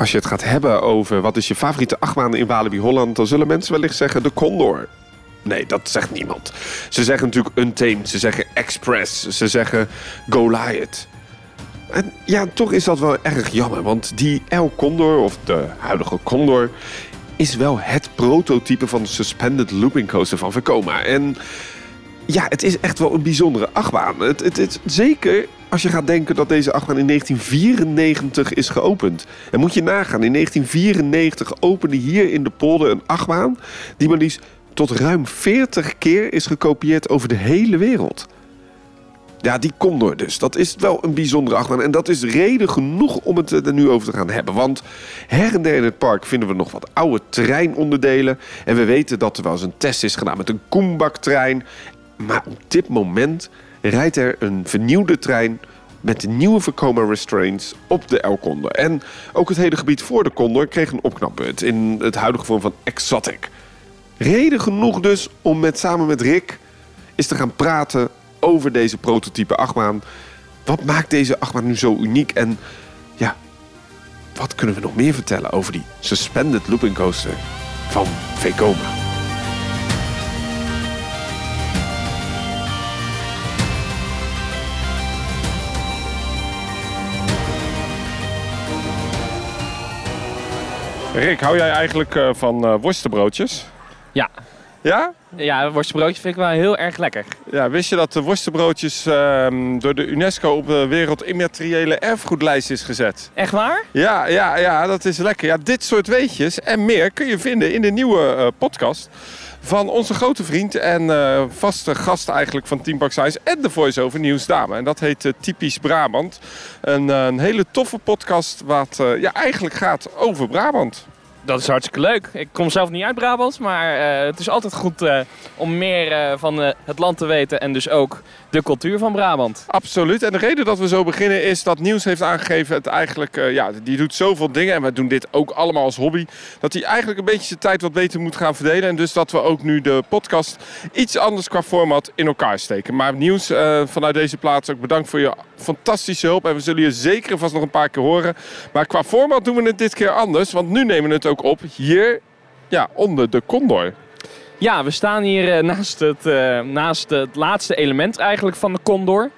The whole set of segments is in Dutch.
als je het gaat hebben over wat is je favoriete achtbaan in Walibi Holland, dan zullen mensen wellicht zeggen de Condor. Nee, dat zegt niemand. Ze zeggen natuurlijk Untamed, ze zeggen Express, ze zeggen Goliath. En ja, toch is dat wel erg jammer, want die El Condor, of de huidige Condor, is wel het prototype van de Suspended Looping Coaster van Vekoma. En ja, het is echt wel een bijzondere achtbaan. Het, het, het, zeker als je gaat denken dat deze achtbaan in 1994 is geopend. En moet je nagaan, in 1994 opende hier in de polder een achtbaan... die maar liefst tot ruim 40 keer is gekopieerd over de hele wereld. Ja, die Condor dus. Dat is wel een bijzondere achtbaan. En dat is reden genoeg om het er nu over te gaan hebben. Want her en der in het park vinden we nog wat oude treinonderdelen. En we weten dat er wel eens een test is gedaan met een Koembak-trein. Maar op dit moment rijdt er een vernieuwde trein met de nieuwe Vekoma restraints op de El Condor. En ook het hele gebied voor de Condor kreeg een opknapbeurt in het huidige vorm van Exotic. Reden genoeg dus om met, samen met Rick eens te gaan praten over deze prototype achtbaan. Wat maakt deze achtbaan nu zo uniek? En ja, wat kunnen we nog meer vertellen over die suspended looping coaster van Vekoma? Rick, hou jij eigenlijk uh, van uh, worstenbroodjes? Ja. Ja? Ja, worstenbroodjes vind ik wel heel erg lekker. Ja, wist je dat de worstenbroodjes uh, door de UNESCO op de Wereldimmateriële Erfgoedlijst is gezet? Echt waar? Ja, ja, ja, dat is lekker. Ja, dit soort weetjes en meer kun je vinden in de nieuwe podcast van onze grote vriend en uh, vaste gast eigenlijk van Team Park en de voice-over Nieuwsdame. En dat heet uh, Typisch Brabant. Een, uh, een, hele toffe podcast wat ja, eigenlijk gaat over Brabant. Dat is hartstikke leuk. Ik kom zelf niet uit Brabant, maar het is altijd goed om meer van het land te weten en dus ook de cultuur van Brabant. Absoluut. En de reden dat we zo beginnen is dat Nieuws heeft aangegeven, het eigenlijk, ja, die doet zoveel dingen en wij doen dit ook allemaal als hobby, dat hij eigenlijk een beetje zijn tijd wat beter moet gaan verdelen. En dus dat we ook nu de podcast iets anders qua format in elkaar steken. Maar Nieuws, vanuit deze plaats ook bedankt voor je fantastische hulp en we zullen je zeker vast nog een paar keer horen. Maar qua format doen we het dit keer anders, want nu nemen we het ook op hier ja, onder de Condor. Ja, we staan hier uh, naast, het, uh, naast het laatste element eigenlijk van de Condor.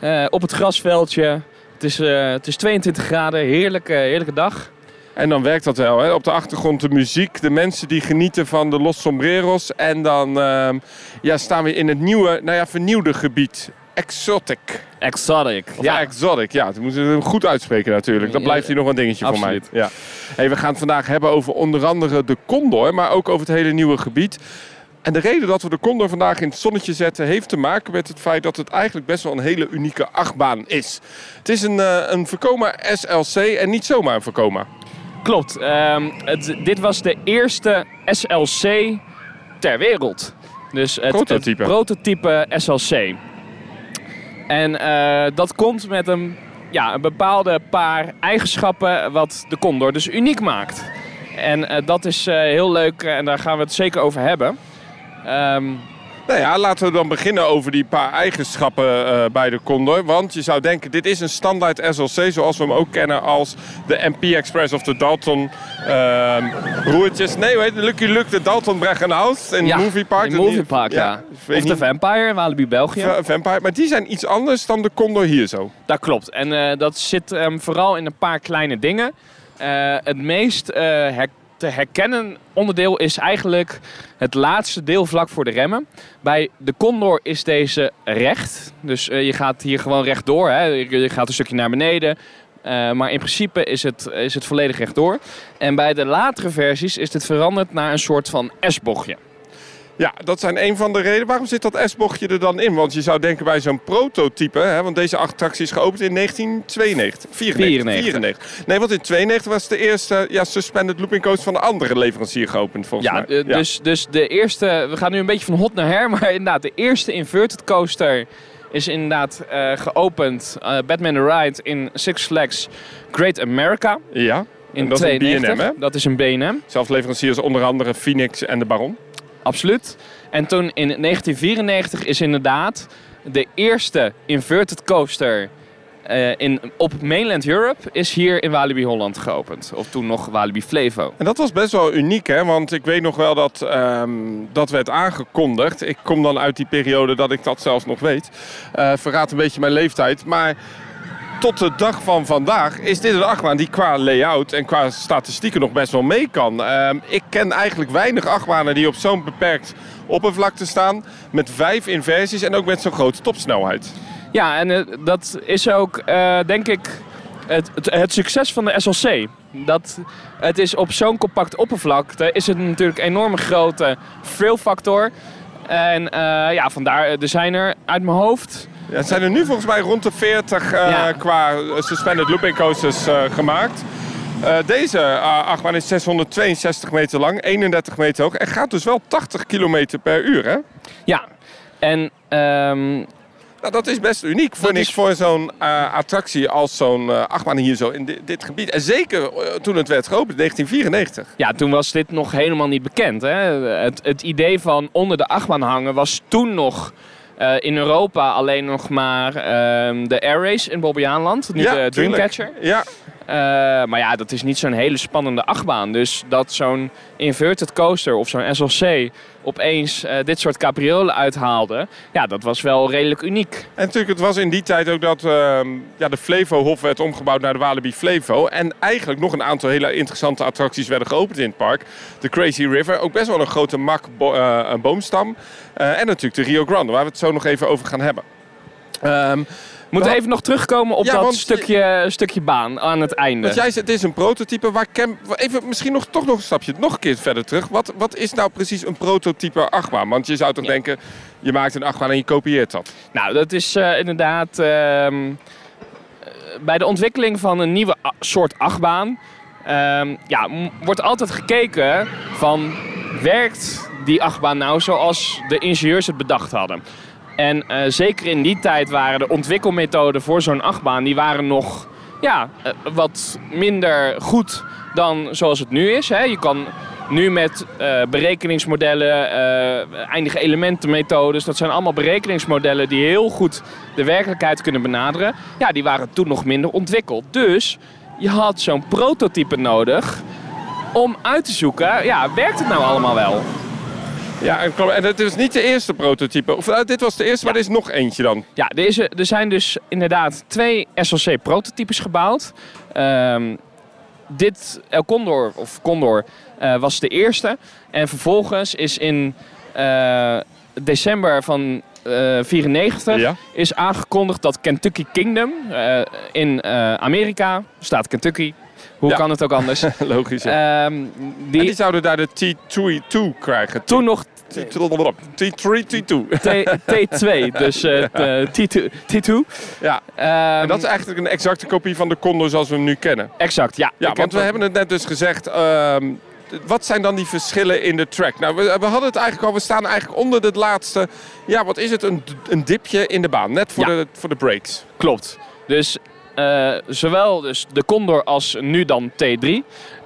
Uh, op het grasveldje. Het is, het is 22 graden, heerlijke, heerlijke dag. En dan werkt dat wel. Hè? Op de achtergrond de muziek, de mensen die genieten van de Los Sombreros. En dan ehm, ja, staan we in het nieuwe, nou ja, vernieuwde gebied. Exotic. Exotic. Of ja, exotic. Ja, dat moeten we hem goed uitspreken natuurlijk. Dan blijft hier nog een dingetje Absoluut. voor mij. Ja. Hey, we gaan het vandaag hebben over onder andere de Condor, maar ook over het hele nieuwe gebied. En de reden dat we de Condor vandaag in het zonnetje zetten... heeft te maken met het feit dat het eigenlijk best wel een hele unieke achtbaan is. Het is een, uh, een Vekoma SLC en niet zomaar een Vekoma. Klopt. Um, het, dit was de eerste SLC ter wereld. Dus het prototype, het prototype SLC. En uh, dat komt met een, ja, een bepaalde paar eigenschappen wat de Condor dus uniek maakt. En uh, dat is uh, heel leuk en daar gaan we het zeker over hebben. Um, nou ja, laten we dan beginnen over die paar eigenschappen uh, bij de Condor. Want je zou denken, dit is een standaard SLC zoals we hem ook kennen als de MP Express of de Dalton uh, broertjes. Nee, weet Lucky Luke, de Dalton Breckenhouse in ja, Movie Park. In Movie Park, ja. ja. Of de Vampire in Walibi, België. V Vampire, maar die zijn iets anders dan de Condor hier zo. Dat klopt. En uh, dat zit um, vooral in een paar kleine dingen. Uh, het meest her te herkennen onderdeel is eigenlijk het laatste deel vlak voor de remmen. Bij de Condor is deze recht. Dus uh, je gaat hier gewoon rechtdoor. Hè. Je gaat een stukje naar beneden. Uh, maar in principe is het, is het volledig rechtdoor. En bij de latere versies is dit veranderd naar een soort van S-bochtje. Ja, dat zijn een van de redenen. Waarom zit dat S-bochtje er dan in? Want je zou denken bij zo'n prototype, hè, want deze attractie is geopend in 1992. 94. 94. Nee, want in 92 was de eerste ja, suspended looping coaster van de andere leverancier geopend, volgens ja, mij. Ja, dus, dus de eerste, we gaan nu een beetje van hot naar her, maar inderdaad, de eerste inverted coaster is inderdaad uh, geopend. Uh, Batman the Ride in Six Flags Great America. Ja, in dat 92. is een B&M, hè? Dat is een B&M. Zelfs leveranciers onder andere Phoenix en de Baron. Absoluut. En toen in 1994 is inderdaad de eerste inverted coaster eh, in, op mainland Europe is hier in Walibi Holland geopend. Of toen nog Walibi Flevo. En dat was best wel uniek, hè? Want ik weet nog wel dat ehm, dat werd aangekondigd. Ik kom dan uit die periode dat ik dat zelfs nog weet. Eh verraadt een beetje mijn leeftijd. Maar tot de dag van vandaag is dit een achtbaan die qua layout en qua statistieken nog best wel mee kan. Ehm, ik ken eigenlijk weinig achtbanen die op zo'n beperkt oppervlakte staan. Met vijf inversies en ook met zo'n grote topsnelheid. Ja, en eh, dat is ook, eh, denk ik, het, het, succes van de SLC. Dat het is op zo'n compact oppervlakte, is het natuurlijk een enorme grote factor. En eh, ja, vandaar, er zijn er uit mijn hoofd Ja, het zijn er nu volgens mij rond de 40 eh, Ja. qua suspended looping coasters eh, gemaakt. Eh, deze achtbaan is 662 meter lang, 31 meter hoog en gaat dus wel 80 kilometer per uur. Hè? Ja, en ehm, Nou, dat is best uniek niks is- voor zo'n eh, attractie als zo'n eh, achtbaan hier zo in di- dit gebied. En zeker eh, toen het werd geopend, 1994. ja, toen was dit nog helemaal niet bekend. Hè? Het, het idee van onder de achtbaan hangen was toen nog eh, in Europa alleen nog maar ehm, de Air Race in Bobbejaanland. Nu de tuurlijk. Dreamcatcher. Ja, Eh, maar ja, dat is niet zo'n hele spannende achtbaan. Dus dat zo'n inverted coaster of zo'n SLC opeens eh, dit soort capriolen uithaalde, ja, dat was wel redelijk uniek. En natuurlijk, het was in die tijd ook dat ehm, ja, de Flevo-hof werd omgebouwd naar de Walibi Flevo. En eigenlijk nog een aantal hele interessante attracties werden geopend in het park. De Crazy River, ook best wel een grote mak bo- eh, en natuurlijk de Rio Grande, waar we het zo nog even over gaan hebben. Ehm, moeten Wel- even nog terugkomen op Ja, dat want- stukje, stukje baan aan het einde. want jij zei, het is een prototype. Waar Cam, even misschien nog, toch nog een stapje, nog een keer verder terug. Wat, wat is nou precies een prototype achtbaan? Want je zou toch Ja. denken, je maakt een achtbaan en je kopieert dat. Nou, dat is eh, inderdaad ehm, eh, bij de ontwikkeling van een nieuwe soort achtbaan. ehm, ja, wordt altijd gekeken van werkt die achtbaan nou zoals de ingenieurs het bedacht hadden. En eh, zeker in die tijd waren de ontwikkelmethoden voor zo'n achtbaan die waren nog ja, eh, wat minder goed dan zoals het nu is. Hè. Je kan nu met eh, berekeningsmodellen, eindige elementenmethodes, dat zijn allemaal berekeningsmodellen die heel goed de werkelijkheid kunnen benaderen. Ja, die waren toen nog minder ontwikkeld. Dus je had zo'n prototype nodig om uit te zoeken, ja, werkt het nou allemaal wel? Ja, en, klopt. en het is niet de eerste prototype. Of, eh, dit was de eerste, maar er is nog eentje dan. Ja, deze, er zijn dus inderdaad twee SLC-prototypes gebouwd. Ehm, dit El Condor, of Condor, eh, was de eerste. En vervolgens is in eh, december van eh 94 Ja. is aangekondigd dat Kentucky Kingdom in Amerika, staat Kentucky, hoe Ja. kan het ook anders, Logisch, ja. Ehm, En die, die zouden daar de T2 krijgen. toen nog T3, T2. T- T2, dus t- T2. T2. Ja, Ehm, en dat is eigenlijk een exacte kopie van de Condor zoals we hem nu kennen. Exact, ja. Ja, want we hebben het net dus gezegd. ehm, wat zijn dan die verschillen in de track? Nou, we, we hadden het eigenlijk al. We staan eigenlijk onder het laatste. Ja, wat is het? Een, een dipje in de baan. Net voor, Ja. de, voor de breaks. Klopt. Dus eh, zowel dus de Condor als nu dan T3,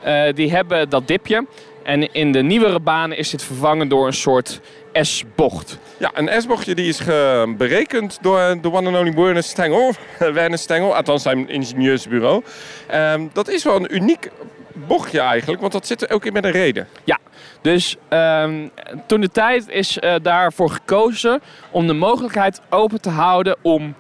eh, die hebben dat dipje. En in de nieuwere banen is dit vervangen door een soort S-bocht. Ja, een S-bochtje die is berekend door de one and only Werner Stengel. Werner Stengel, althans zijn ingenieursbureau. Ehm, dat is wel een uniek bochtje eigenlijk, want dat zit er ook in met een reden. Ja, dus ehm, toen de tijd is eh, daarvoor gekozen om de mogelijkheid open te houden om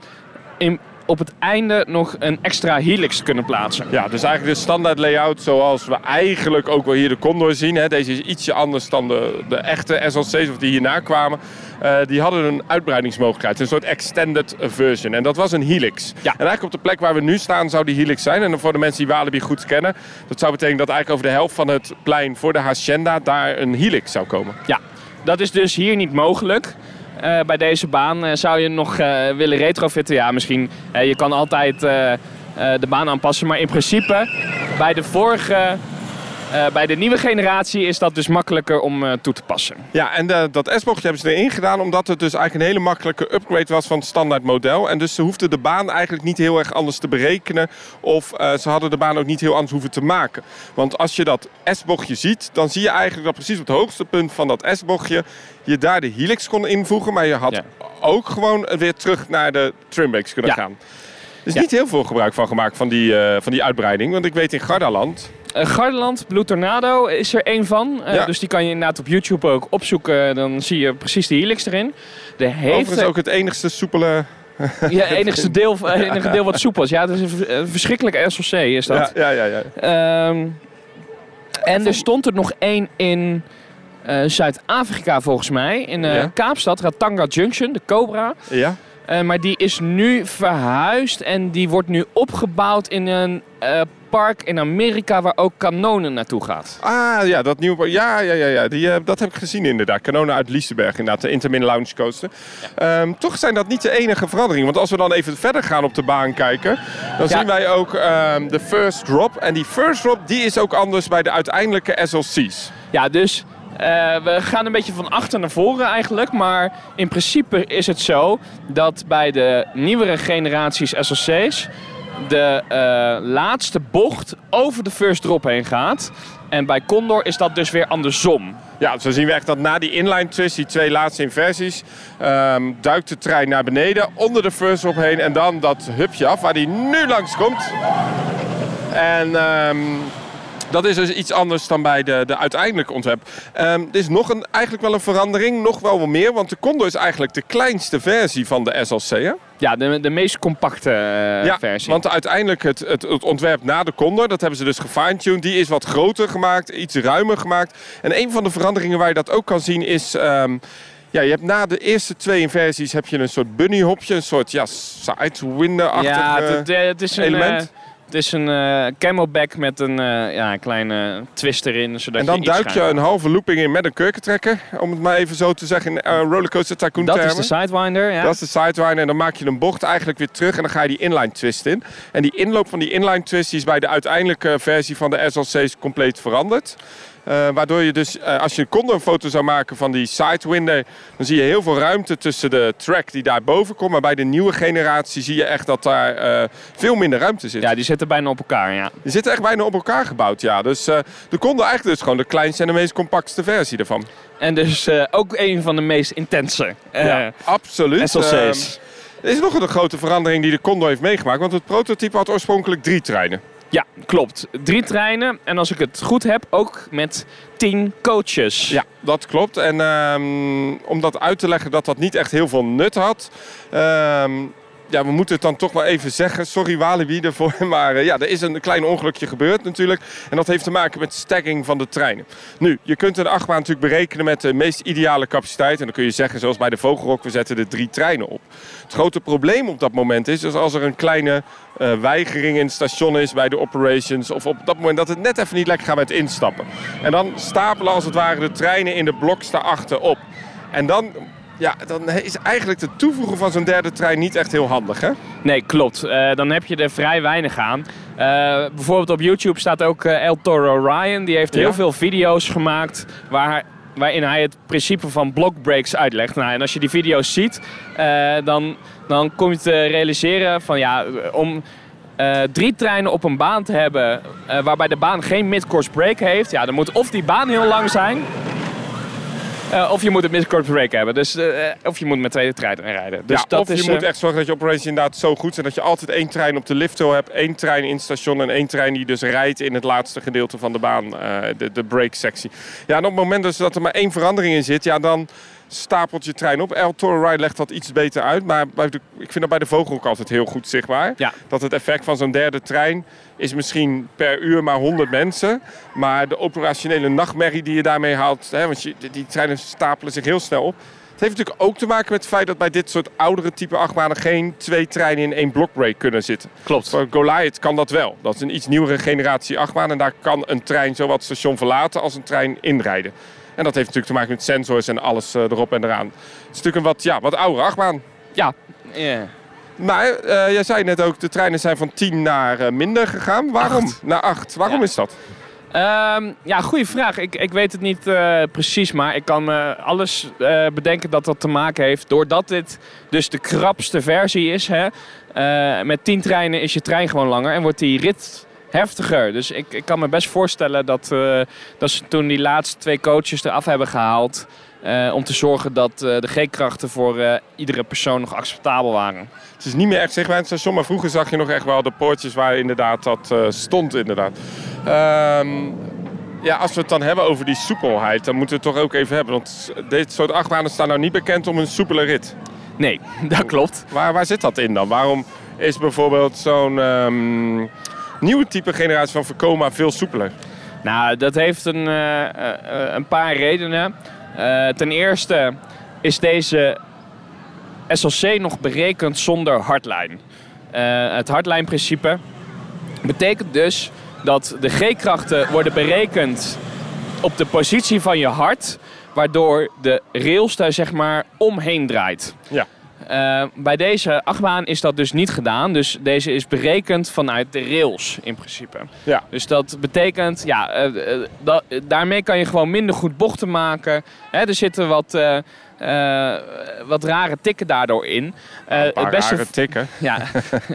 in, op het einde nog een extra helix kunnen plaatsen. Ja, dus eigenlijk de standaard layout zoals we eigenlijk ook wel hier de Condor zien. Hè. Deze is ietsje anders dan de, de echte SLC's of die hierna kwamen. Eh, die hadden een uitbreidingsmogelijkheid, een soort extended version. En dat was een helix. Ja. En eigenlijk op de plek waar we nu staan zou die helix zijn. En voor de mensen die Walibi goed kennen, dat zou betekenen dat eigenlijk over de helft van het plein voor de Hacienda daar een helix zou komen. Ja, dat is dus hier niet mogelijk. Eh, bij deze baan Eh, zou je nog eh, willen retrofitten. Ja, misschien. je kan altijd de baan aanpassen. Maar in principe, bij de vorige, eh, bij de nieuwe generatie is dat dus makkelijker om eh, toe te passen. Ja, en de- dat S-bochtje hebben ze erin gedaan omdat het dus eigenlijk een hele makkelijke upgrade was van het standaard model. En dus ze hoefden de baan eigenlijk niet heel erg anders te berekenen. Of eh, ze hadden de baan ook niet heel anders hoeven te maken. Want als je dat S-bochtje ziet, dan zie je eigenlijk dat precies op het hoogste punt van dat S-bochtje je daar de helix kon invoegen. Maar je had Ja. ook gewoon weer terug naar de trimbrakes kunnen Ja. gaan. is Ja. niet heel veel gebruik van gemaakt van die, eh, van die uitbreiding. Want ik weet in Gardaland... Eh, Gardaland, Blue Tornado is er één van. Eh, Ja. Dus die kan je inderdaad op YouTube ook opzoeken. Dan zie je precies de helix erin. De heeft Overigens ook het enigste soepele... ja, enigste deel, eh, enige deel wat soepel is. Ja, dat is een v- een verschrikkelijke SLC is dat. Ja, ja, ja. ja. Ehm, en er stond er nog één in eh, Zuid-Afrika volgens mij. In eh, Ja. Kaapstad, Ratanga Junction, de Cobra. ja? Eh, maar die is nu verhuisd en die wordt nu opgebouwd in een eh, park in Amerika waar ook kanonen naartoe gaat. Ah, ja, dat nieuwe... Ja, ja, ja, ja. Die, eh, dat heb ik gezien inderdaad. Kanonen uit Liseberg, inderdaad. De Intermin Lounge Coaster. Ehm, toch zijn dat niet de enige veranderingen. Want als we dan even verder gaan op de baan kijken... dan Ja. zien wij ook ehm, de first drop. En die first drop, die is ook anders bij de uiteindelijke SLC's. Ja, dus eh, we gaan een beetje van achter naar voren eigenlijk. Maar in principe is het zo dat bij de nieuwere generaties SLC's de eh, laatste bocht over de first drop heen gaat. En bij Condor is dat dus weer andersom. Ja, zo zien we echt dat na die inline twist, die twee laatste inversies, ehm, duikt de trein naar beneden, onder de first drop heen en dan dat hupje af waar die nu langs komt. En ehm, dat is dus iets anders dan bij de, de uiteindelijke ontwerp. Ehm er is nog een, eigenlijk wel een verandering, nog wel wat meer, want de Condor is eigenlijk de kleinste versie van de SLC. Hè? Ja, de, de meest compacte eh, ja, versie. want uiteindelijk het, het, het ontwerp na de Condor, dat hebben ze dus gefine-tuned. Die is wat groter gemaakt, iets ruimer gemaakt. En een van de veranderingen waar je dat ook kan zien is... ehm, ja, je hebt na de eerste twee inversies heb je een soort bunny hopje, een soort ja, sidewinder-achtig ja, eh, het, het is een, element. eh, het is een eh camelback met een eh, ja, kleine twist erin. Zodat En dan je duik je een halve looping in met een kurkentrekker, om het maar even zo te zeggen in eh, rollercoaster tycoon Dat termen. is de Sidewinder, ja. Dat is de sidewinder en dan maak je een bocht eigenlijk weer terug en dan ga je die inline twist in. En die inloop van die inline twist die is bij de uiteindelijke versie van de SLC's compleet veranderd. Eh, waardoor je dus, eh, als je een condor foto zou maken van die sidewinder, dan zie je heel veel ruimte tussen de track die daar boven komt. Maar bij de nieuwe generatie zie je echt dat daar eh, veel minder ruimte zit. Ja, die zitten bijna op elkaar, ja. Die zitten echt bijna op elkaar gebouwd, ja. Dus de Condor eigenlijk dus gewoon de kleinste en de meest compactste versie ervan. En dus ook een van de meest intense ja, absoluut. SLC's. Ehm, er is nog een grote verandering die de Condor heeft meegemaakt. Want het prototype had oorspronkelijk drie treinen. Ja, klopt. Drie treinen en als ik het goed heb, ook met tien coaches. Ja, dat klopt. En ehm, om dat uit te leggen dat dat niet echt heel veel nut had. ehm, ja, we moeten het dan toch wel even zeggen. Sorry Walibi ervoor. Maar eh, ja, er is een klein ongelukje gebeurd natuurlijk. En dat heeft te maken met stacking van de treinen. Nu, je kunt een achtbaan natuurlijk berekenen met de meest ideale capaciteit. En dan kun je zeggen, zoals bij de Vogelrok, we zetten er drie treinen op. Het grote probleem op dat moment is, als er een kleine eh, weigering in het station is bij de operations. Of op dat moment dat het net even niet lekker gaat met instappen. En dan stapelen als het ware de treinen in de bloks daarachter op. En dan, ja, dan is eigenlijk het toevoegen van zo'n derde trein niet echt heel handig, hè? Nee, klopt. Eh, dan heb je er vrij weinig aan. Eh, bijvoorbeeld op YouTube staat ook eh, El Toro Ryan. Die heeft Ja. heel veel video's gemaakt waar, waarin hij het principe van block breaks uitlegt. Nou, en als je die video's ziet, dan, dan kom je te realiseren van ja, om drie treinen op een baan te hebben waarbij de baan geen midcourse break heeft, ja, dan moet of die baan heel lang zijn. Eh, of je moet een midcourse break hebben. Dus, eh, of je moet met twee treinen rijden. Dus ja, dat of is, je moet eh, echt zorgen dat je operations inderdaad zo goed zijn dat je altijd één trein op de lifthill hebt, één trein in het station en één trein die dus rijdt in het laatste gedeelte van de baan, de, de brake sectie. Ja, en op het moment dus dat er maar één verandering in zit, ja, dan stapelt je trein op. El Toro Ride legt dat iets beter uit, maar bij de, ik vind dat bij de Vogel ook altijd heel goed zichtbaar. Ja. Dat het effect van zo'n derde trein is misschien per uur maar 100 mensen, maar de operationele nachtmerrie die je daarmee haalt, hè, want je, die, treinen stapelen zich heel snel op. Het heeft natuurlijk ook te maken met het feit dat bij dit soort oudere type achtbanen geen twee treinen in één blockbreak kunnen zitten. Klopt. Voor Goliath kan dat wel. Dat is een iets nieuwere generatie achtbaan en daar kan een trein zowel het station verlaten als een trein inrijden. En dat heeft natuurlijk te maken met sensors en alles eh, erop en eraan. Het is natuurlijk een wat, ja, wat oudere achtbaan. Ja. Maar eh, jij zei net ook, de treinen zijn van 10 naar eh, minder gegaan. Waarom? Acht. Naar 8. Waarom Ja. is dat? Ehm, ja, goede vraag. Ik, ik weet het niet eh, precies, maar ik kan me alles eh, bedenken dat dat te maken heeft. Doordat dit dus de krapste versie is. Hè, eh, met 10 treinen is je trein gewoon langer en wordt die rit heftiger. Dus ik, ik kan me best voorstellen dat, eh, dat ze toen die laatste twee coaches eraf hebben gehaald. eh, om te zorgen dat eh, de G-krachten voor iedere persoon nog acceptabel waren. Het is niet meer echt zichtbaar in het station, maar vroeger zag je nog echt wel de poortjes waar inderdaad dat stond. Inderdaad. Ehm, ja, als we het dan hebben over die soepelheid, dan moeten we het toch ook even hebben. Want dit soort achtbanen staan nou niet bekend om een soepele rit. Nee, dat klopt. Waar, waar zit dat in dan? Waarom is bijvoorbeeld zo'n ehm, nieuwe type generatie van Vekoma veel soepeler? Nou, dat heeft een, eh, eh, een paar redenen. Eh, ten eerste is deze SLC nog berekend zonder hardlijn. Eh, het hardlijnprincipe betekent dus dat de G-krachten worden berekend op de positie van je hart, waardoor de rails daar zeg maar omheen draait. Ja. Eh, bij deze achtbaan is dat dus niet gedaan. Dus deze is berekend vanuit de rails in principe. Ja. Dus dat betekent, ja, eh, eh, daarmee kan je gewoon minder goed bochten maken. Hè, er zitten wat, wat rare tikken daardoor in. Een paar beste, rare tikken. ja,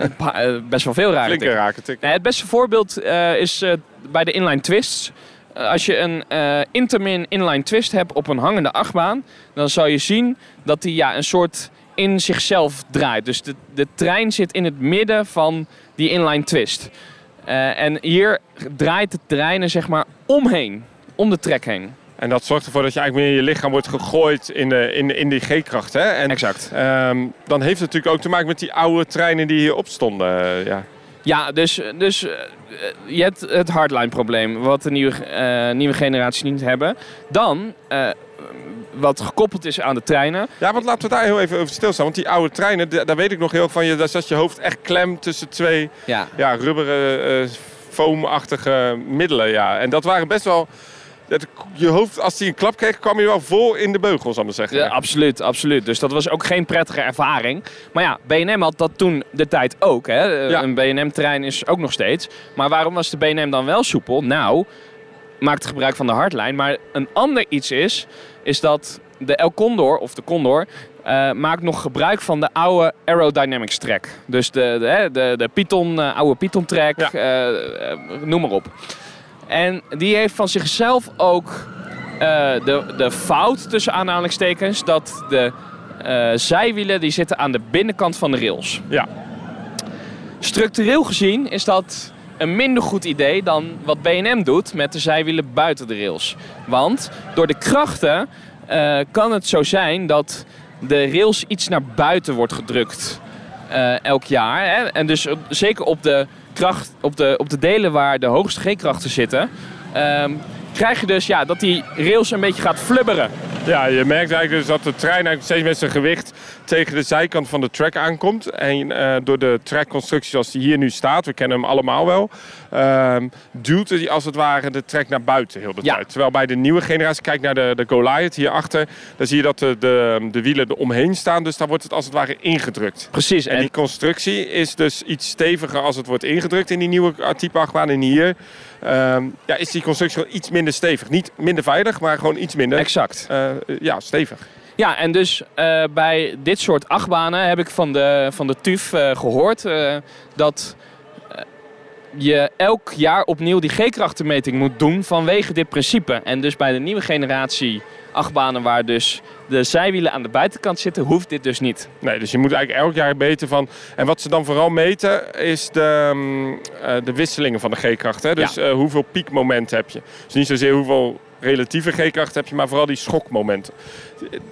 best wel veel rare Flinke tikken. Nee, het beste voorbeeld is bij de inline twists. Als je een intermin inline twist hebt op een hangende achtbaan, dan zal je zien dat die ja, een soort in zichzelf draait. Dus de, de trein zit in het midden van die inline twist. Eh, en hier draait de trein er zeg maar omheen, om de trek heen. En dat zorgt ervoor dat je eigenlijk meer je lichaam wordt gegooid in, de, in, in die G-kracht. Hè? En Exact. ehm, dan heeft het natuurlijk ook te maken met die oude treinen die hierop stonden. eh, ja. Ja, dus, dus eh, je hebt het hardline probleem, wat de nieuwe, eh, nieuwe generatie niet hebben. Dan, wat gekoppeld is aan de treinen, ja, want laten we daar heel even over stilstaan. Want die oude treinen, da- daar weet ik nog heel van je. Daar zat je hoofd echt klem tussen twee ja, ja, rubberen, eh, foamachtige middelen. Ja. En dat waren best wel... dat- je hoofd, als die een klap kreeg, kwam je wel vol in de beugel, zal ik maar zeggen. Ja, absoluut, absoluut. Dus dat was ook geen prettige ervaring. Maar ja, BNM had dat toen de tijd ook. Hè. Ja. Een BNM-trein is ook nog steeds. Maar waarom was de BNM dan wel soepel? Nou, maakte gebruik van de hardlijn. Maar een ander iets is, is dat de El Condor, of de Condor, eh, maakt nog gebruik van de oude aerodynamics track. Dus de, de, de, de Python, eh, oude Python track, Ja. eh, noem maar op. En die heeft van zichzelf ook de, de fout tussen aanhalingstekens dat de zijwielen die zitten aan de binnenkant van de rails. Ja. Structureel gezien is dat een minder goed idee dan wat BNM doet met de zijwielen buiten de rails. Want door de krachten eh, kan het zo zijn dat de rails iets naar buiten wordt gedrukt eh, elk jaar. Hè? En dus zeker op de, kracht, op, de, op de delen waar de hoogste G-krachten zitten, ehm, krijg je dus ja, dat die rails een beetje gaat flubberen. Ja, je merkt eigenlijk dus dat de trein eigenlijk steeds met zijn gewicht tegen de zijkant van de track aankomt. En eh, door de trackconstructie zoals die hier nu staat, we kennen hem allemaal wel, ehm, duwt hij als het ware de track naar buiten heel de Ja. tijd. Terwijl bij de nieuwe generatie, kijk naar de, de Goliath hierachter, dan zie je dat de, de, de wielen er omheen staan. Dus daar wordt het als het ware ingedrukt. Precies. En die constructie is dus iets steviger als het wordt ingedrukt in die nieuwe type achtbaan. En hier ehm, ja, is die constructie gewoon iets minder stevig. Niet minder veilig, maar gewoon iets minder Exact. eh, ja, stevig. Ja, en dus eh, bij dit soort achtbanen heb ik van de, van de TUF eh, gehoord eh, dat eh, je elk jaar opnieuw die G-krachtenmeting moet doen vanwege dit principe. En dus bij de nieuwe generatie achtbanen waar dus de zijwielen aan de buitenkant zitten, hoeft dit dus niet. Nee, dus je moet eigenlijk elk jaar meten van... En wat ze dan vooral meten is de, mm, eh, de wisselingen van de G-kracht. Dus eh, hoeveel piekmomenten heb je. Dus niet zozeer hoeveel relatieve G-kracht heb je, maar vooral die schokmomenten.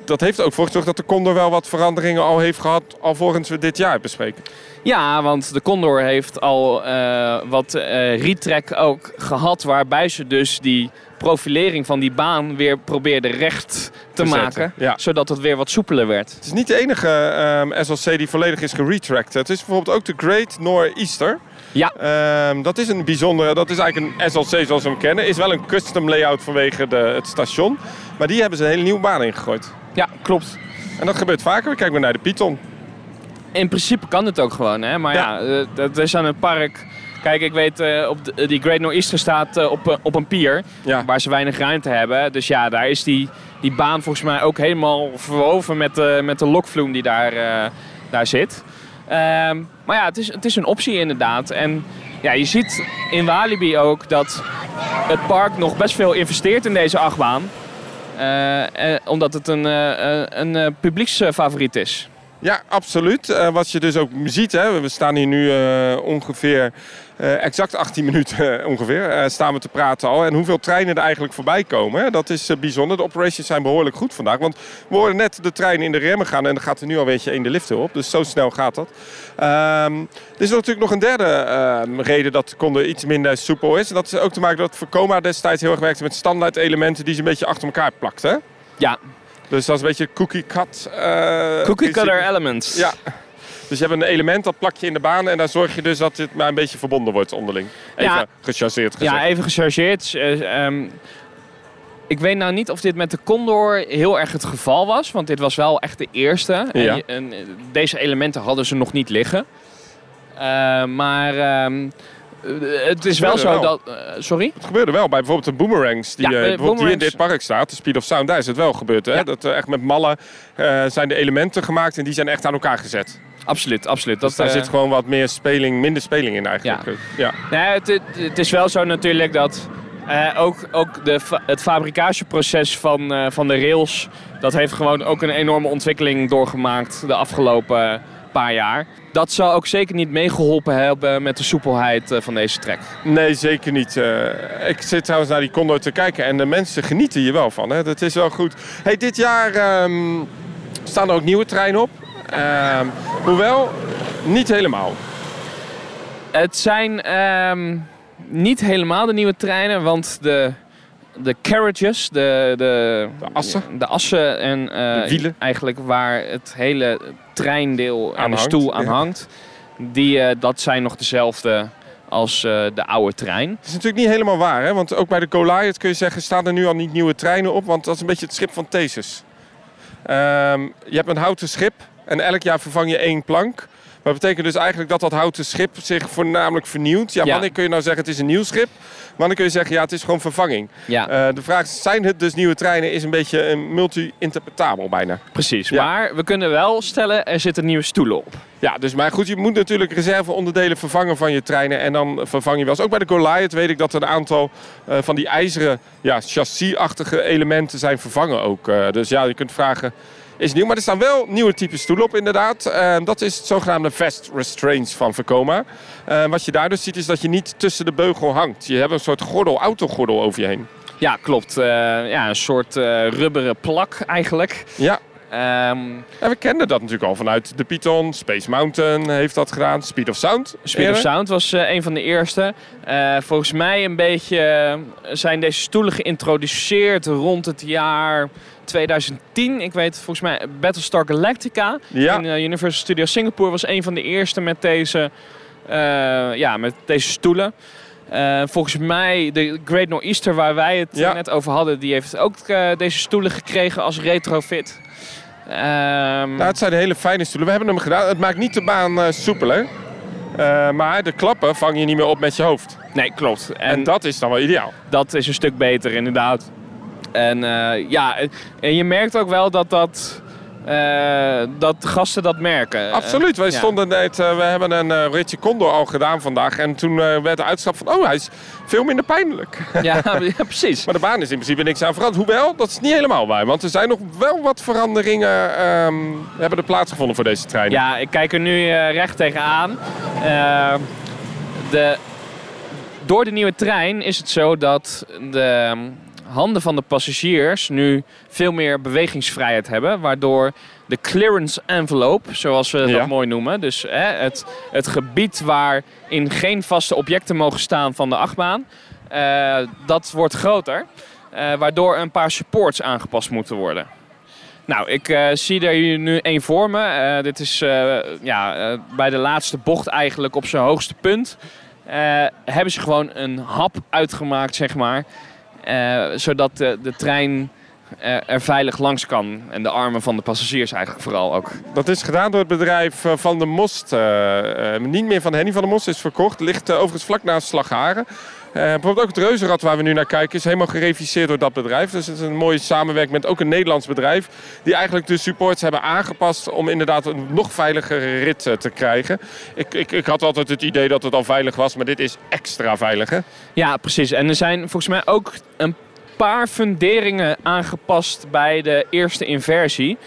Dat heeft ook voor gezorgd dat de Condor wel wat veranderingen al heeft gehad... alvorens we dit jaar bespreken. Ja, want de Condor heeft al eh, wat eh retrack ook gehad, waarbij ze dus die profilering van die baan weer probeerden recht te, Te zetten, maken, ja. zodat het weer wat soepeler werd. Het is niet de enige ehm, SLC die volledig is geretracked. Het is bijvoorbeeld ook de Great Northeaster. Ja. Ehm, dat is een bijzondere, dat is eigenlijk een SLC zoals we hem kennen. Is wel een custom layout vanwege de, het station. Maar die hebben ze een hele nieuwe baan ingegooid. Ja, klopt. En dat gebeurt vaker. We kijken maar naar de Python. In principe kan het ook gewoon, hè? maar ja, Ja. eh, dat is aan het park. Kijk, ik weet, eh, op de- die Great Northeaster staat eh, op, eh, op een pier Ja. waar ze weinig ruimte hebben. Dus ja, daar is die, die baan volgens mij ook helemaal verwoven met de, met de lokvloem die daar, eh, daar zit. Ehm, maar ja, het is, het is een optie inderdaad. En ja, je ziet in Walibi ook dat het park nog best veel investeert in deze achtbaan. Eh, eh, omdat het een, eh, eh, een eh, publieksfavoriet is. Ja, absoluut. Eh, wat je dus ook ziet, hè, we staan hier nu eh, ongeveer eh, exact 18 minuten ongeveer, staan we te praten al. En hoeveel treinen er eigenlijk voorbij komen, hè, dat is bijzonder. De operations zijn behoorlijk goed vandaag, want we horen net de trein in de remmen gaan en dan gaat er nu al je één de lift op. Dus zo snel gaat dat. Ehm, er is natuurlijk nog een derde ehm, reden dat Condor iets minder soepel is. En dat is ook te maken dat Vekoma destijds heel erg werkte met standaard elementen die ze een beetje achter elkaar plakt. Ja, Dus dat is een beetje cookie cut. eh, cookie cutter elements. Ja. Dus je hebt een element, dat plak je in de baan en daar zorg je dus dat het maar een beetje verbonden wordt onderling. Even Ja. gechargeerd gezegd. Ja, even gechargeerd. Eh, ehm, ik weet nou niet of dit met de Condor heel erg het geval was. Want dit was wel echt de eerste. Ja. En, deze elementen hadden ze nog niet liggen. Eh, maar ehm, eh, het is wel zo wel. dat... eh, sorry? Het gebeurde wel bij bijvoorbeeld de boomerangs die Ja, eh, hier in dit park staat, de Speed of Sound, daar is het wel gebeurd. Hè? Ja. Dat eh, echt met mallen eh, zijn de elementen gemaakt en die zijn echt aan elkaar gezet. Absoluut, absoluut. Dus daar eh, zit gewoon wat meer speling, minder speling in eigenlijk. Ja. Nee, het, het, is wel zo natuurlijk dat eh, ook, ook de, het fabrikageproces van, eh, van de rails... dat heeft gewoon ook een enorme ontwikkeling doorgemaakt de afgelopen paar jaar. Dat zal ook zeker niet meegeholpen hebben met de soepelheid eh, van deze trek. Nee, zeker niet. Eh, ik zit trouwens naar die Condor te kijken en de mensen genieten hier wel van. Hè? Dat is wel goed. Hey, dit jaar ehm, staan er ook nieuwe treinen op. Ehm, hoewel, niet helemaal. Het zijn ehm, niet helemaal de nieuwe treinen, want de, de carriages, de, de, De assen? de assen en eh, De wielen? eigenlijk waar het hele treindeel aan Aan de hangt, stoel aan ja. hangt, die, eh, dat zijn nog dezelfde als eh, de oude trein. Dat is natuurlijk niet helemaal waar, hè? want ook bij de Goliath kun je zeggen, staan er nu al niet nieuwe treinen op, want dat is een beetje het schip van Thesis. Ehm, je hebt een houten schip en elk jaar vervang je één plank. Maar dat betekent dus eigenlijk dat dat houten schip zich voornamelijk vernieuwt. Ja, Ja. wanneer kun je nou zeggen het is een nieuw schip? Wanneer kun je zeggen ja, het is gewoon vervanging? Ja, Eh, de vraag zijn het dus nieuwe treinen? Is een beetje een multi-interpretabel bijna. precies. ja. Maar we kunnen wel stellen, er zitten nieuwe stoelen op. Ja, dus maar goed, je moet natuurlijk reserveonderdelen vervangen van je treinen. En dan vervang je wel eens. Ook bij de Goliath weet ik dat er een aantal eh, van die ijzeren ja, chassis-achtige elementen zijn vervangen ook. Eh, dus ja, je kunt vragen, is nieuw? Maar er staan wel nieuwe type stoelen op inderdaad. Eh, dat is het zogenaamde vest restraints van Vekoma. Eh, wat je daar dus ziet is dat je niet tussen de beugel hangt. Je hebt een soort gordel, autogordel over je heen. Ja, klopt. Eh, ja, een soort eh, rubberen plak eigenlijk. Ja, Ehm en we kenden dat natuurlijk al vanuit de Python. Space Mountain heeft dat gedaan. Speed of Sound. Speed of. Sound was eh, een van de eerste. Volgens mij een beetje zijn deze stoelen geïntroduceerd rond het jaar 2010. Ik weet volgens mij Battlestar Galactica Ja. in eh, Universal Studios Singapore was een van de eerste met deze, eh, ja, met deze stoelen. Eh, volgens mij de Great Nor'easter waar wij het Ja. net over hadden, die heeft ook deze stoelen gekregen als retrofit. Ehm, Nou, het zijn hele fijne stoelen. We hebben hem gedaan. Het maakt niet de baan soepeler. Eh, maar de klappen vang je niet meer op met je hoofd. nee, klopt. En, dat is dan wel ideaal. dat is een stuk beter, inderdaad. En eh, ja, en je merkt ook wel dat dat. eh, dat gasten dat merken. Absoluut. Wij ja. stonden net, eh, we hebben een uh, Richie Condor al gedaan vandaag. En toen werd de uitstap van, oh, hij is veel minder pijnlijk. Ja, ja, precies. maar de baan is in principe niks aan veranderd. Hoewel, dat is niet helemaal waar. Want er zijn nog wel wat veranderingen ehm, hebben er plaatsgevonden voor deze trein. Ja, ik kijk er nu recht tegenaan. De, door de nieuwe trein is het zo dat de handen van de passagiers nu veel meer bewegingsvrijheid hebben. Waardoor de clearance envelope, zoals we Ja. dat mooi noemen. Dus hè, het, het gebied waarin geen vaste objecten mogen staan van de achtbaan. eh, dat wordt groter. eh, waardoor een paar supports aangepast moeten worden. Nou, ik eh, zie er hier nu één voor me. Dit is ja, bij de laatste bocht eigenlijk op zijn hoogste punt. Hebben ze gewoon een hap uitgemaakt, zeg maar. Eh, zodat de, de trein er veilig langs kan. En de armen van de passagiers eigenlijk vooral ook. Dat is gedaan door het bedrijf eh, Van der Most. eh, eh, niet meer van Henny van der Most is verkocht. Ligt overigens vlak naast Slagharen. Eh, bijvoorbeeld ook het reuzenrad waar we nu naar kijken is helemaal gereviseerd door dat bedrijf. Dus het is een mooie samenwerking met ook een Nederlands bedrijf. Die eigenlijk de supports hebben aangepast om inderdaad een nog veiligere rit te krijgen. Ik, ik, ik had altijd het idee dat het al veilig was, maar dit is extra veilig hè? Ja, precies. En er zijn volgens mij ook een paar funderingen aangepast bij de eerste inversie.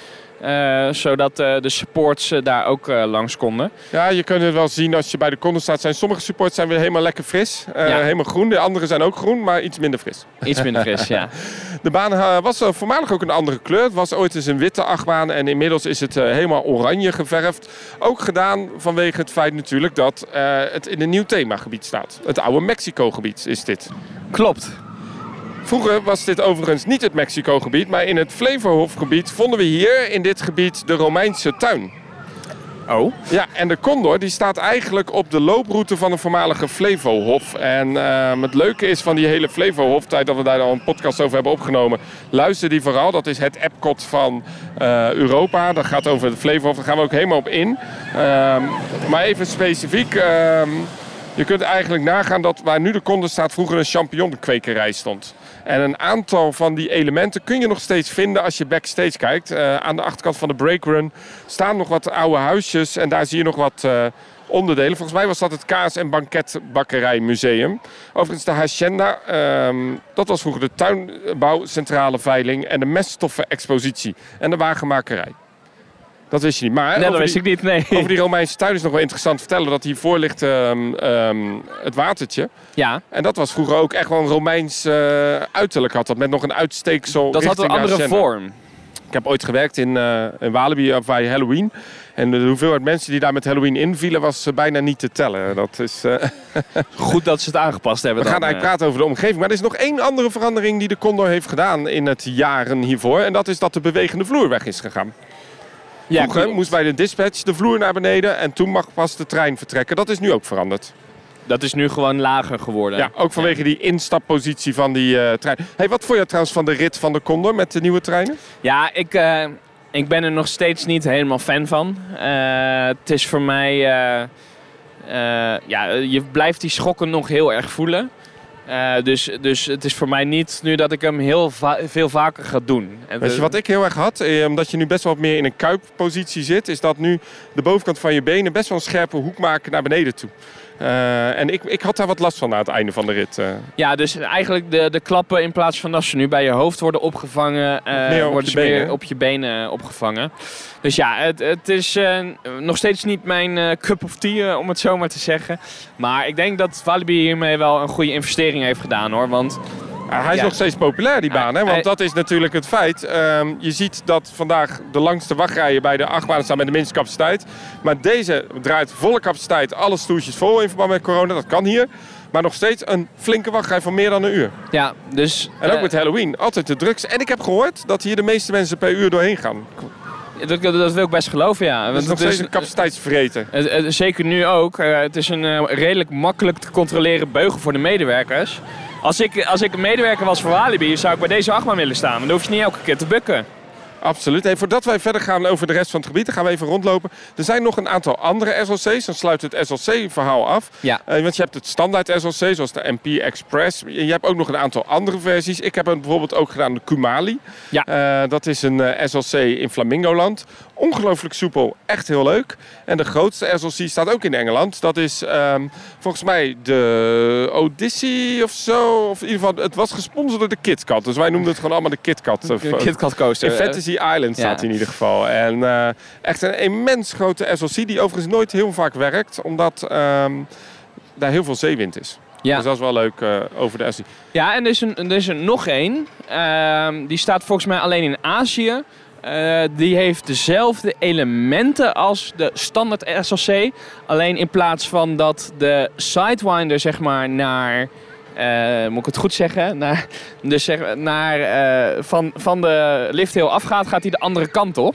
Eh, zodat eh, de supports eh, daar ook eh, langs konden. Ja, je kunt het wel zien als je bij de konden staat. Zijn sommige supports zijn weer helemaal lekker fris. eh, Ja. Helemaal groen. De andere zijn ook groen, maar iets minder fris. Iets minder fris, ja. De baan was voormalig ook een andere kleur. Het was ooit eens een witte achtbaan en inmiddels is het helemaal oranje geverfd. Ook gedaan vanwege het feit natuurlijk dat eh, het in een nieuw themagebied staat. Het oude Mexico-gebied is dit. Klopt. Vroeger was dit overigens niet het Mexico-gebied, maar in het Flevohofgebied vonden we hier in dit gebied de Romeinse tuin. Oh. Ja, en de Condor die staat eigenlijk op de looproute van de voormalige Flevohof. En ehm, het leuke is van die hele Flevohof, tijd dat we daar al een podcast over hebben opgenomen, luister die vooral. Dat is het Epcot van eh, Europa. Dat gaat over de Flevohof, daar gaan we ook helemaal op in. Ehm, maar even specifiek, ehm, je kunt eigenlijk nagaan dat waar nu de Condor staat vroeger een champignonkwekerij stond. En een aantal van die elementen kun je nog steeds vinden als je backstage kijkt. Eh, aan de achterkant van de breakrun staan nog wat oude huisjes en daar zie je nog wat eh, onderdelen. Volgens mij was dat het Kaas- en Banketbakkerijmuseum. Overigens de Hacienda, ehm, dat was vroeger de tuinbouw, centrale veiling en de meststoffen-expositie en de wagenmakerij. Dat wist je niet. Maar Nee, dat wist die- ik niet, nee. over die Romeinse tuin is nog wel interessant te vertellen dat hiervoor ligt ehm, ehm, het watertje. Ja, En dat was vroeger ook echt wel een Romeins eh, uiterlijk had dat met nog een uitsteeksel dat had een andere vorm. Ik heb ooit gewerkt in, eh in Walibi bij Halloween. En de hoeveelheid mensen die daar met Halloween invielen was eh, bijna niet te tellen. Dat is, Goed dat ze het aangepast hebben we gaan dan, eigenlijk praten over de omgeving. Maar er is nog één andere verandering die de Condor heeft gedaan in het jaren hiervoor. En dat is dat de bewegende vloer weg is gegaan. Ja, Vroeger moest bij de dispatch de vloer naar beneden en toen mag pas de trein vertrekken. Dat is nu ook veranderd. Dat is nu gewoon lager geworden. Ja, ook vanwege die instappositie van die eh, trein. Hey, wat vond je trouwens van de rit van de Condor met de nieuwe treinen? Ja, ik, eh, ik ben er nog steeds niet helemaal fan van. Eh, het is voor mij... ja, je blijft die schokken nog heel erg voelen. Eh, dus, dus het is voor mij niet nu dat ik hem heel va- veel vaker ga doen. En Weet je wat ik heel erg had? Eh, omdat je nu best wel meer in een kuippositie zit, is dat nu de bovenkant van je benen best wel een scherpe hoek maken naar beneden toe. Eh, en ik, ik had daar wat last van na het einde van de rit. eh. Ja, dus eigenlijk de, de klappen in plaats van dat ze nu bij je hoofd worden opgevangen, eh, op worden je ze benen. meer op je benen opgevangen. Dus ja, het, het is nog steeds niet mijn cup of tea, om het zo maar te zeggen. Maar ik denk dat Walibi hiermee wel een goede investering heeft gedaan hoor. Want hij is Ja. nog steeds populair, die baan. Hè? Want dat is natuurlijk het feit. Ehm, je ziet dat vandaag de langste wachtrijen bij de achtbanen staan met de minste capaciteit. Maar deze draait volle capaciteit, alle stoeltjes vol in verband met corona. Dat kan hier. Maar nog steeds een flinke wachtrij van meer dan een uur. ja, dus... En ook eh, met Halloween, altijd de drugs. En ik heb gehoord dat hier de meeste mensen per uur doorheen gaan. dat, dat wil ik best geloven, ja. Dat Want is nog steeds een capaciteitsvreten. Zeker nu ook. Eh, het is een eh, redelijk makkelijk te controleren beugel voor de medewerkers. Als ik, als ik een medewerker was voor Walibi, zou ik bij deze achtbaan willen staan. Want dan hoef je niet elke keer te bukken. Absoluut. Hey, voordat wij verder gaan over de rest van het gebied, dan gaan we even rondlopen. Er zijn nog een aantal andere SLC's. Dan sluit het SLC-verhaal af. Ja. Eh, want je hebt het standaard SLC, zoals de MP Express. Je hebt ook nog een aantal andere versies. Ik heb bijvoorbeeld ook gedaan, de Kumali. Ja. Eh, dat is een eh, SLC in Flamingoland. Ongelooflijk soepel, echt heel leuk. En de grootste SLC staat ook in Engeland. Dat is ehm, volgens mij de Odyssey of zo. Of in ieder geval, het was gesponsord door de KitKat. Dus wij noemden het gewoon allemaal de KitKat. Eh, KitKat coaster. in Fantasy Island staat hij in ieder geval. En eh, echt een immens grote SLC die overigens nooit heel vaak werkt. Omdat ehm, daar heel veel zeewind is. Ja. Dus dat is wel leuk eh, over de SLC. Ja, en er is, een, er is er nog één. Ehm, die staat volgens mij alleen in Azië. Eh, die heeft dezelfde elementen als de standaard SLC. Alleen in plaats van dat de Sidewinder zeg maar naar... eh, moet ik het goed zeggen? Naar, dus zeg, naar, eh, van, van de lifthill afgaat, gaat hij de andere kant op.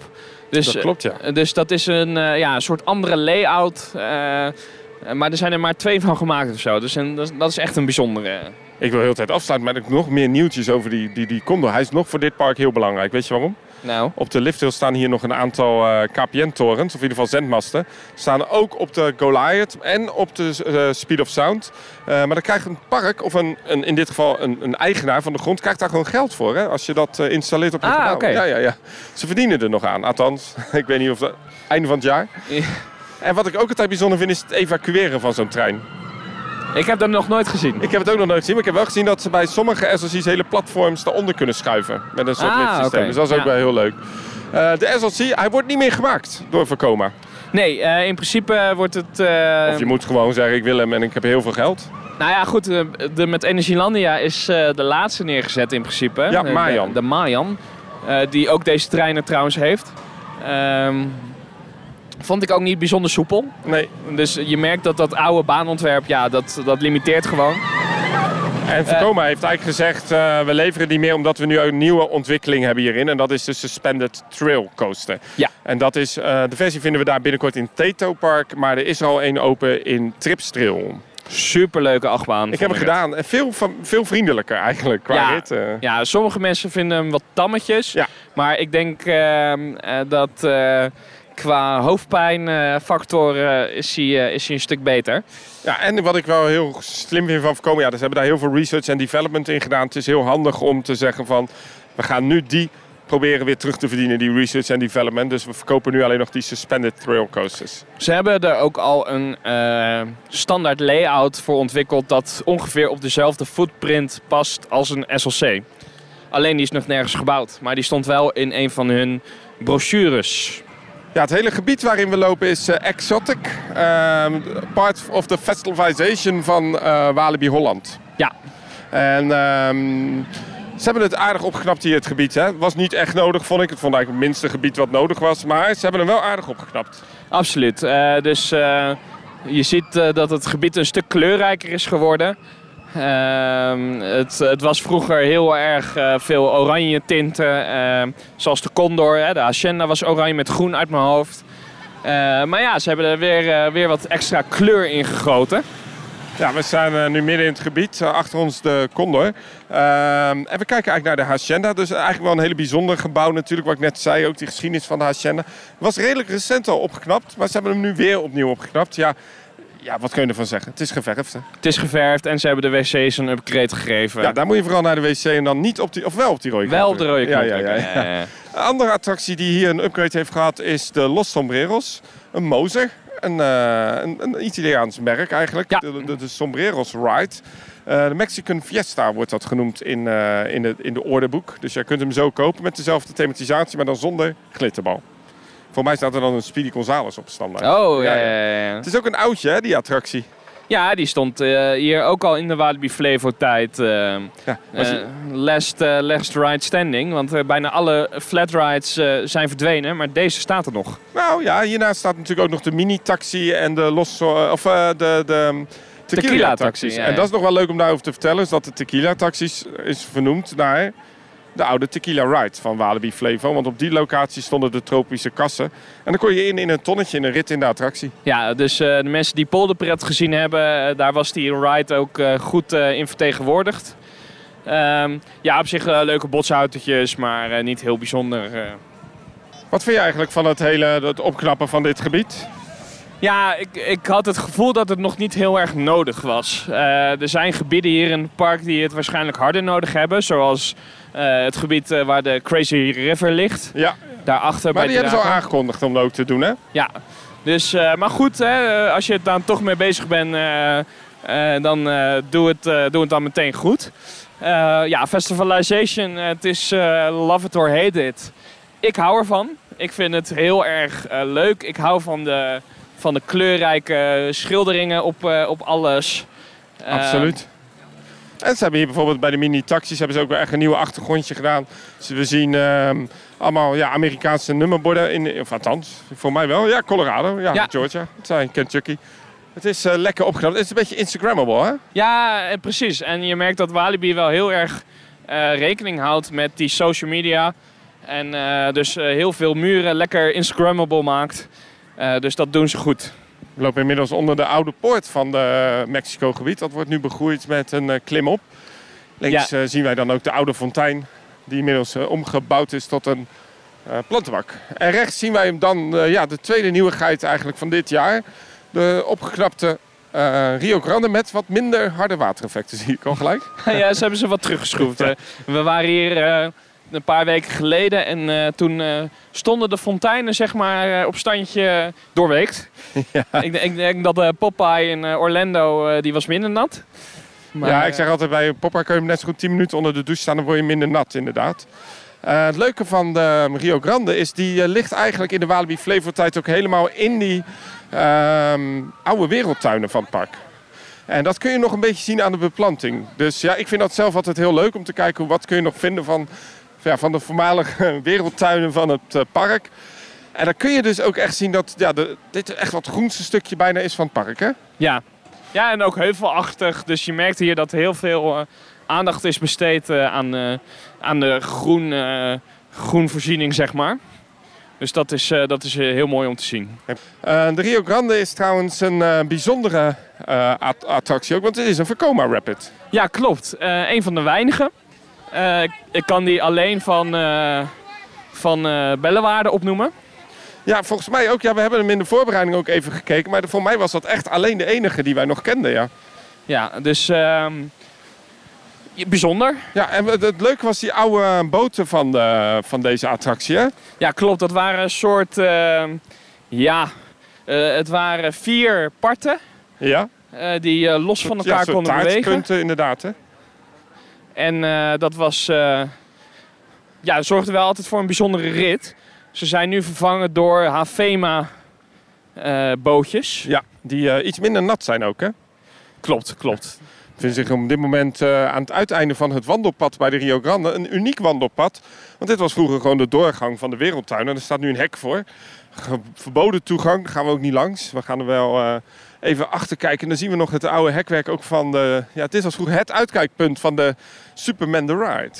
Dus, Dat klopt, ja. dus dat is een, ja, een soort andere layout. maar er zijn er maar twee van gemaakt of zo. Dus een, dat, is- echt een bijzondere. Ik wil heel de tijd afsluiten met nog meer nieuwtjes over die, die, die Condor. Hij is nog voor dit park heel belangrijk. Weet je waarom? Nou, Op de lifthill staan hier nog een aantal eh, KPN-torens, of in ieder geval zendmasten. Staan ook op de Goliath en op de eh, Speed of Sound. Eh, maar dan krijgt een park, of een, een, in dit geval een, een eigenaar van de grond, krijgt daar gewoon geld voor. Hè, als je dat installeert op je Ah, gebouw. oké. Ja, ja, ja. Ze verdienen er nog aan. Althans, ik weet niet of dat einde van het jaar. Ja. En wat ik ook altijd bijzonder vind, is het evacueren van zo'n trein. Ik heb dat nog nooit gezien. Ik heb het ook nog nooit gezien, maar ik heb wel gezien dat ze bij sommige SLC's hele platforms daaronder kunnen schuiven. Met een soort Ah, liftsysteem. Dus dat is ook Ja. wel heel leuk. Eh, de SLC, hij wordt niet meer gemaakt door Vekoma. Nee, eh, in principe wordt het... eh, Of je moet gewoon zeggen, ik wil hem en ik heb heel veel geld. Nou ja, goed, de, met Energielandia is de laatste neergezet in principe. Ja, Mayan. De, de Mayan, die ook deze treinen trouwens heeft. Ehm, vond ik ook niet bijzonder soepel. Nee. Dus je merkt dat dat oude baanontwerp, ja, dat, dat limiteert gewoon. En Vekoma heeft eigenlijk gezegd, eh, we leveren die meer omdat we nu een nieuwe ontwikkeling hebben hierin. En dat is de Suspended Trail Coaster. Ja. En dat is, eh, de versie vinden we daar binnenkort in Tato Park. Maar er is er al één open in Trips Trail. Superleuke achtbaan. Ik heb hem gedaan. En veel, veel vriendelijker eigenlijk qua Ja. rit. Ja, sommige mensen vinden hem wat tammetjes. Ja. Maar ik denk ehm, eh, dat qua hoofdpijnfactor is, hij, eh, is hij een stuk beter. Ja, en wat ik wel heel slim vind van Voorkomen, ja, dus ze hebben daar heel veel research en development in gedaan. Het is heel handig om te zeggen van, we gaan nu die proberen weer terug te verdienen, die research en development. Dus we verkopen nu alleen nog die suspended trail coasters. Ze hebben er ook al een eh, standaard layout voor ontwikkeld dat ongeveer op dezelfde footprint past als een SLC. Alleen die is nog nergens gebouwd, maar die stond wel in een van hun brochures. Ja, het hele gebied waarin we lopen is eh, exotic. Ehm, part of the festivization van eh, Walibi Holland. Ja. En ehm, ze hebben het aardig opgeknapt hier, het gebied. Het was niet echt nodig, vond ik. Het vond eigenlijk het minste gebied wat nodig was. Maar ze hebben hem wel aardig opgeknapt. Absoluut. Eh, dus je ziet dat het gebied een stuk kleurrijker is geworden. Ehm, het, het was vroeger heel erg eh, veel oranje tinten. ehm, zoals de Condor. Hè, de Hacienda was oranje met groen uit mijn hoofd. Eh, maar ja, ze hebben er weer, eh, weer wat extra kleur in gegoten. Ja, we eh, nu midden in het gebied. achter ons de Condor. Ehm, en we kijken eigenlijk naar de Hacienda. Dus eigenlijk wel een hele bijzonder gebouw natuurlijk. Wat ik net zei, ook die geschiedenis van de Hacienda. Was redelijk recent al opgeknapt. Maar ze hebben hem nu weer opnieuw opgeknapt. Ja, ja wat kun je ervan zeggen? Het is geverfd. hè? Het is geverfd en ze hebben de wc's een upgrade gegeven. Ja, daar moet je vooral naar de wc en dan niet op die... Of wel op die rode wel op de rode knop. Ja, ja, ja, Een andere attractie die hier een upgrade heeft gehad is de Los Sombreros. Een Moser. Een, eh, een, een Italiaans merk eigenlijk. Ja. De, de, de Sombreros Ride. Eh, de Mexican Fiesta wordt dat genoemd in, eh, in, de, in de orderboek. Dus jij kunt hem zo kopen met dezelfde thematisatie, maar dan zonder glitterbal. Voor mij staat er dan een Speedy Gonzales op standaard. Oh, ja, ja, ja. Het is ook een oudje, hè, die attractie. Ja, die stond eh, hier ook al in de Walibi Flevo tijd. eh, Ja, zie- last, last ride standing. Want bijna alle flat rides zijn verdwenen, maar deze staat er nog. Nou ja, hiernaast staat natuurlijk ook nog de mini-taxi en de los, of de, de Tequila-taxi, tequila-taxis. ja, En dat is nog wel leuk om daarover te vertellen, is dat de tequila-taxis is vernoemd naar de oude Tequila Ride van Walibi Flevo. Want op die locatie stonden de tropische kassen. En dan kon je in in een tonnetje in een rit in de attractie. Ja, dus eh, de mensen die Polderpret gezien hebben, eh, daar was die ride ook eh, goed in vertegenwoordigd. Ehm, ja, op zich leuke botsautootjes, maar niet heel bijzonder. Wat vind je eigenlijk van het hele het opknappen van dit gebied? Ja, ik, ik had het gevoel dat het nog niet heel erg nodig was. Eh, er zijn gebieden hier in het park die het waarschijnlijk harder nodig hebben. Zoals eh, het gebied eh, waar de Crazy River ligt. Ja, Daarachter maar bij die hebben ze al aangekondigd om dat ook te doen, hè? Ja, dus, maar goed, hè, als je het dan toch mee bezig bent, dan doe, het, doe het dan meteen goed. Ja, Festivalization, het is love it or hate it. Ik hou ervan. Ik vind het heel erg leuk. Ik hou van de, van de kleurrijke schilderingen op, eh, op alles. Eh, Absoluut. En ze hebben hier bijvoorbeeld bij de mini-taxis hebben ze ook wel echt een nieuw achtergrondje gedaan. Dus we zien ehm, allemaal ja, Amerikaanse nummerborden, in, of althans, voor mij wel. Ja, Colorado, ja, Ja. Georgia, het zijn Kentucky. Het is eh, lekker opgeknapt. Het is een beetje Instagrammable, hè? Ja, eh, precies. En je merkt dat Walibi wel heel erg rekening houdt met die social media. En dus heel veel muren lekker Instagrammable maakt. Eh, dus dat doen ze goed. We lopen inmiddels onder de oude poort van de Mexico-gebied. Dat wordt nu begroeid met een eh, klimop. Links eh, zien wij dan ook de oude fontein, die inmiddels eh, omgebouwd is tot een eh, plantenbak. En rechts zien wij hem dan, eh, ja, de tweede nieuwigheid eigenlijk van dit jaar. De opgeknapte eh, Rio Grande met wat minder harde watereffecten, zie ik al gelijk. ja, ze hebben ze wat teruggeschroefd. eh. We waren hier eh, een paar weken geleden en eh, toen eh, stonden de fonteinen zeg maar eh, op standje doorweekt. Ik, ik denk dat Popeye in Orlando, die was minder nat. Maar, ja, ik zeg altijd bij Poppa kun je hem net zo goed 10 minuten onder de douche staan, dan word je minder nat inderdaad. Het leuke van de Rio Grande is, die ligt eigenlijk in de Walibi Flevotijd ook helemaal in die ehm, oude wereldtuinen van het park. En dat kun je nog een beetje zien aan de beplanting. Dus ja, ik vind dat zelf altijd heel leuk om te kijken hoe, wat kun je nog vinden van, ja, van de voormalige wereldtuinen van het eh, park. En dan kun je dus ook echt zien dat ja, de, dit echt wat groenste stukje bijna is van het park. Hè? Ja. ja, en ook heuvelachtig. Dus je merkt hier dat heel veel eh, aandacht is besteed eh, aan, aan de groen, groenvoorziening, zeg maar. Dus dat is, dat is heel mooi om te zien. De Rio Grande is trouwens een bijzondere at- attractie ook, want het is een Vekoma Rapid. Ja, klopt. Een van de weinigen. Eh, ik, kan die alleen van, eh van Bellewaarde opnoemen. Ja, volgens mij ook. Ja, we hebben hem in de voorbereiding ook even gekeken. Maar voor mij was dat echt alleen de enige die wij nog kenden, ja. Ja, dus ehm, bijzonder. Ja, en het leuke was die oude boten van, de, van deze attractie, hè? Ja, klopt. Dat waren een soort... ehm, ja, het waren vier parten Ja. die los van ja, elkaar konden bewegen. taartpunten, inderdaad, hè? En eh, dat was... eh ja, zorgde wel altijd voor een bijzondere rit. Ze zijn nu vervangen door Havema eh, bootjes. Ja, die iets minder nat zijn ook, hè? Klopt, klopt. Vinden zich op dit moment aan het uiteinde van het wandelpad bij de Rio Grande een uniek wandelpad. Want dit was vroeger gewoon de doorgang van de wereldtuin. En er staat nu een hek voor. Verboden toegang, gaan we ook niet langs. We gaan er wel even achter kijken. En dan zien we nog het oude hekwerk ook van de... Ja, het is als vroeger het uitkijkpunt van de Superman the Ride.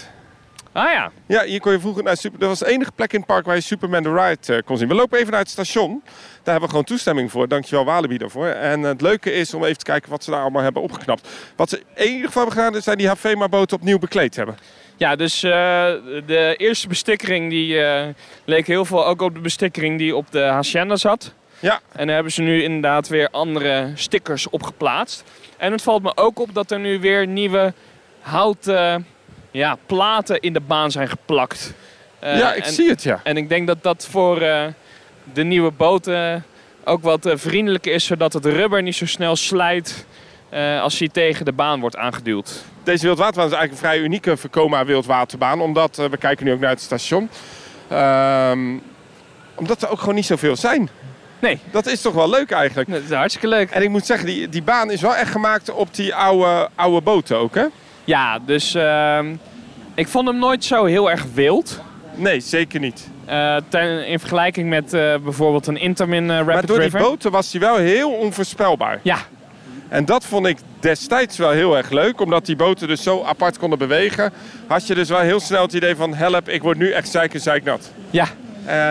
Ah ja, Ja, hier kon je vroeger naar Super... Dat was de enige plek in het park waar je Superman the Ride eh, kon zien. We lopen even naar het station. Daar hebben we gewoon toestemming voor. Dankjewel Walibi daarvoor. En het leuke is om even te kijken wat ze daar allemaal hebben opgeknapt. Wat ze in ieder geval hebben gedaan, is zijn die Havema-boten opnieuw bekleed hebben. Ja, dus eh, de eerste bestikkering die eh, leek heel veel ook op de bestikkering die op de Hacienda zat. Ja. En daar hebben ze nu inderdaad weer andere stickers op geplaatst. En het valt me ook op dat er nu weer nieuwe houten ja, platen in de baan zijn geplakt. Eh, ja, ik en, zie het, ja. En ik denk dat dat voor eh, de nieuwe boten ook wat eh, vriendelijker is, zodat het rubber niet zo snel slijt als hij tegen de baan wordt aangeduwd. Deze wildwaterbaan is eigenlijk een vrij unieke Vekoma wildwaterbaan. Omdat, we kijken nu ook naar het station. Ehm, omdat er ook gewoon niet zoveel zijn. Nee, Dat is toch wel leuk eigenlijk. dat is hartstikke leuk. En ik moet zeggen, die, die baan is wel echt gemaakt op die oude, oude boten ook, hè? Ja, dus ehm, ik vond hem nooit zo heel erg wild. Nee, zeker niet. Eh, ten, in vergelijking met eh, bijvoorbeeld een Intamin eh, Rapid maar door River. die boten was hij wel heel onvoorspelbaar. Ja, En dat vond ik destijds wel heel erg leuk. Omdat die boten dus zo apart konden bewegen. Had je dus wel heel snel het idee van... help, ik word nu echt zeiken zeiknat. ja,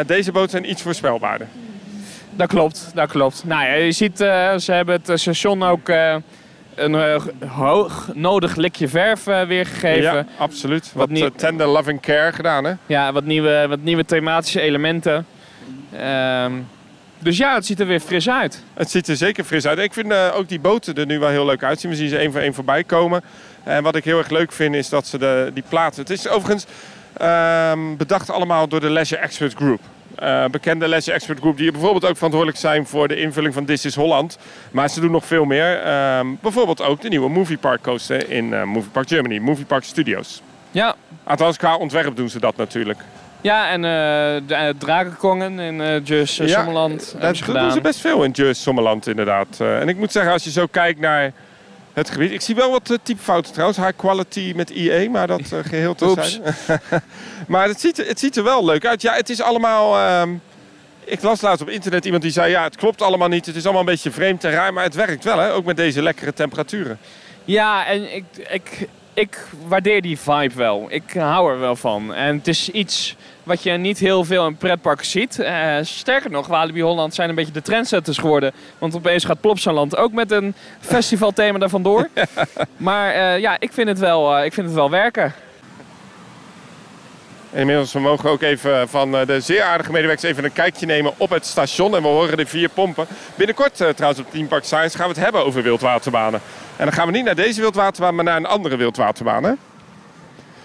deze boten zijn iets voorspelbaarder. Dat klopt. Dat klopt. Nou ja, je ziet, eh, ze hebben het station ook eh, een eh, hoog nodig likje verf weergegeven. Ja, Ja. absoluut. Wat, Wat tender loving care gedaan, hè? wat, nieuwe, wat nieuwe thematische elementen. Ehm, dus ja, het ziet er weer fris uit. Het ziet er zeker fris uit. Ik vind ook die boten er nu wel heel leuk uitzien. We zien ze één voor één voorbij komen. En wat ik heel erg leuk vind is dat ze de, die platen... Het is overigens ehm, bedacht allemaal door de Leisure Expert Group. Eh, bekende Leisure Expert Group die bijvoorbeeld ook verantwoordelijk zijn voor de invulling van This is Holland. Maar ze doen nog veel meer. Ehm, bijvoorbeeld ook de nieuwe Movie Park coaster in eh, Movie Park Germany. Movie Park Studios. Ja, Althans, qua ontwerp doen ze dat natuurlijk. ja en eh de uh, Drakenkongen in eh Jus uh, Ja, Sommerland ze doen ze best veel in Jersey Sommerland inderdaad. En ik moet zeggen, als je zo kijkt naar het gebied. Ik zie wel wat uh, typefouten trouwens. High quality met IE, maar dat uh, geheel te zijn. maar het ziet, er- het ziet er wel leuk uit. Ja, het is allemaal... ehm, ik las laatst op internet iemand die zei... Ja, het klopt allemaal niet. Het is allemaal een beetje vreemd en raar. Maar het werkt wel, hè? Ook met deze lekkere temperaturen. Ja, en ik, ik, ik waardeer die vibe wel. Ik hou er wel van. En het is iets wat je niet heel veel in pretparken ziet. Eh, sterker nog, Walibi Holland zijn een beetje de trendsetters geworden. Want opeens gaat Plopsaland ook met een festivalthema daar vandoor. Maar eh, ja, ik vind, het wel, eh, ik vind het wel werken. En inmiddels we mogen ook even van de zeer aardige medewerkers even een kijkje nemen op het station. En we horen de vier pompen. Binnenkort trouwens op Team Park Science gaan we het hebben over wildwaterbanen. En dan gaan we niet naar deze wildwaterbaan, maar naar een andere wildwaterbaan. Hè?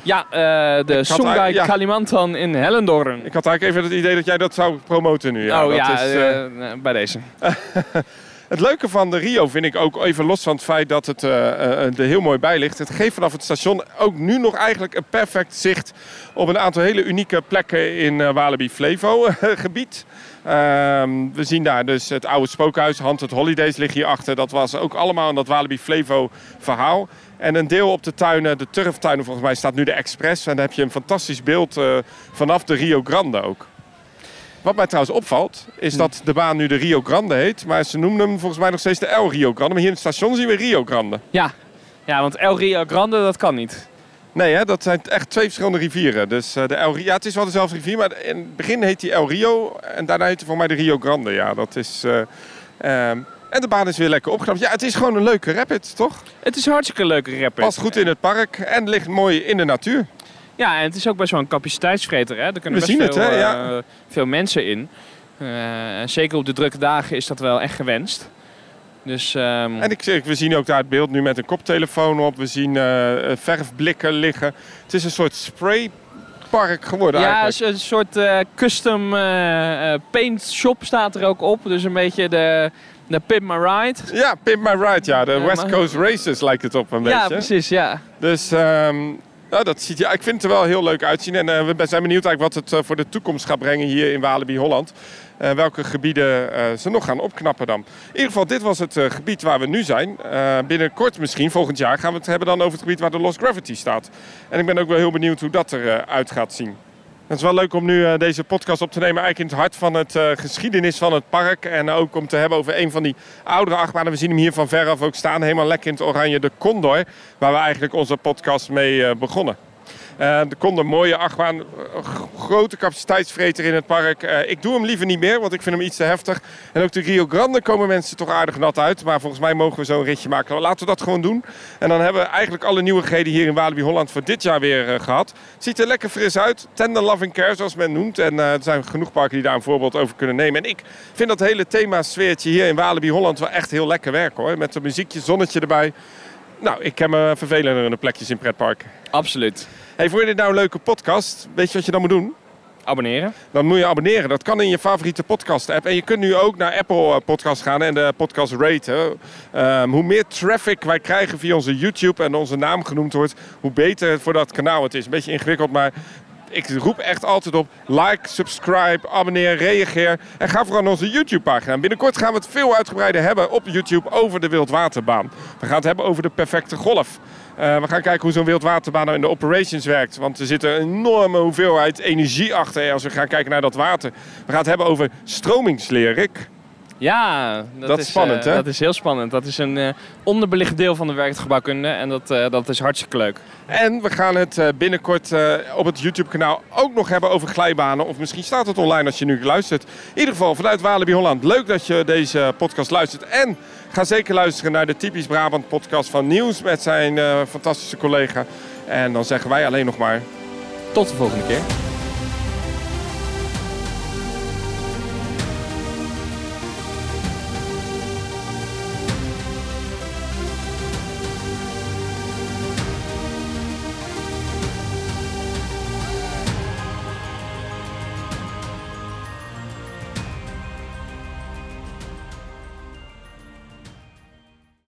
Ja, uh, de Sungai ja. Kalimantan in Hellendoorn. Ik had eigenlijk even het idee dat jij dat zou promoten nu. Ja, oh dat ja, is, uh, bij deze. het leuke van de Rio vind ik ook, even los van het feit dat het er heel mooi bij ligt. Het geeft vanaf het station ook nu nog eigenlijk een perfect zicht op een aantal hele unieke plekken in Walibi Flevo gebied. Ehm, we zien daar dus het oude spookhuis, Haunted Holidays ligt hier achter. Dat was ook allemaal in dat Walibi Flevo verhaal. En een deel op de tuinen, de turftuinen volgens mij, staat nu de Express. En daar heb je een fantastisch beeld uh, vanaf de Rio Grande ook. Wat mij trouwens opvalt, is dat de baan nu de Rio Grande heet. Maar ze noemen hem volgens mij nog steeds de El Rio Grande. Maar hier in het station zien we Rio Grande. Ja, ja want El Rio Grande, dat kan niet. Nee, hè, dat zijn echt twee verschillende rivieren. Dus uh, de El Rio, ja, het is wel dezelfde rivier, maar in het begin heet die El Rio. En daarna heet hij voor mij de Rio Grande. Ja, dat is... Uh, um, en de baan is weer lekker opgeknapt. Ja, het is gewoon een leuke rapid, toch? Het is een hartstikke leuke rapid. Past goed in het park en ligt mooi in de natuur. Ja, en het is ook best wel een capaciteitsvreter. Hè? Er kunnen We best zien veel, het, hè? Ja. uh, veel mensen in. Uh, zeker op de drukke dagen is dat wel echt gewenst. Dus, um... En ik zeg, we zien ook daar het beeld nu met een koptelefoon op. We zien uh, verfblikken liggen. Het is een soort spraypark geworden ja, eigenlijk. een soort uh, custom paint shop staat er ook op. Dus een beetje de, de Pimp My Ride. Ja, Pimp My Ride, ja. De West Coast Races lijkt het op een beetje. Ja, precies, ja. Dus um, nou, dat ziet, ja, ik vind het er wel heel leuk uitzien. En uh, we zijn benieuwd eigenlijk wat het uh, voor de toekomst gaat brengen hier in Walibi Holland. Uh, welke gebieden ze nog gaan opknappen dan. In ieder geval, dit was het gebied waar we nu zijn. binnenkort misschien, volgend jaar, gaan we het hebben dan over het gebied waar de Lost Gravity staat. En ik ben ook wel heel benieuwd hoe dat eruit gaat zien. Het is wel leuk om nu uh, deze podcast op te nemen eigenlijk in het hart van het uh, geschiedenis van het park. En ook om te hebben over een van die oudere achtbanen. We zien hem hier van veraf ook staan, helemaal lekker in het oranje, de Condor. Waar we eigenlijk onze podcast mee uh, begonnen. Uh, de Condor, mooie achtbaan, grote capaciteitsvreter in het park. Uh, ik doe hem liever niet meer, want ik vind hem iets te heftig. En ook de Rio Grande komen mensen toch aardig nat uit. Maar volgens mij mogen we zo'n ritje maken. Laten we dat gewoon doen. En dan hebben we eigenlijk alle nieuwigheden hier in Walibi Holland voor dit jaar weer gehad. Het ziet er lekker fris uit. Tender Loving Care, zoals men noemt. En er zijn genoeg parken die daar een voorbeeld over kunnen nemen. En ik vind dat hele thema-sfeertje hier in Walibi Holland wel echt heel lekker werken hoor. Met een muziekje, zonnetje erbij. Nou, ik ken me vervelender in de plekjes in pretparken. Absoluut. Hey, vond je dit nou een leuke podcast? Weet je wat je dan moet doen? Abonneren. Dan moet je abonneren. Dat kan in je favoriete podcast-app. En je kunt nu ook naar Apple Podcast gaan en de podcast raten. Um, hoe meer traffic wij krijgen via onze YouTube en onze naam genoemd wordt, hoe beter het voor dat kanaal het is. Een beetje ingewikkeld, maar ik roep echt altijd op like, subscribe, abonneer, reageer. En ga vooral naar onze YouTube-pagina. Binnenkort gaan we het veel uitgebreider hebben op YouTube over de wildwaterbaan. We gaan het hebben over de perfecte golf. Uh, we gaan kijken hoe zo'n wildwaterbaan nou in de operations werkt. Want er zit een enorme hoeveelheid energie achter als we gaan kijken naar dat water. We gaan het hebben over stromingsleer. Ja, dat, dat is spannend, uh, hè? Dat is heel spannend. Dat is een uh, onderbelicht deel van de werkgebouwkunde en dat, uh, dat is hartstikke leuk. En we gaan het binnenkort op het YouTube-kanaal ook nog hebben over glijbanen. Of misschien staat het online als je nu luistert. In ieder geval vanuit Walibi Holland. Leuk dat je deze podcast luistert. En ga zeker luisteren naar de Typisch Brabant podcast van Nieuws met zijn fantastische collega. En dan zeggen wij alleen nog maar... Tot de volgende keer.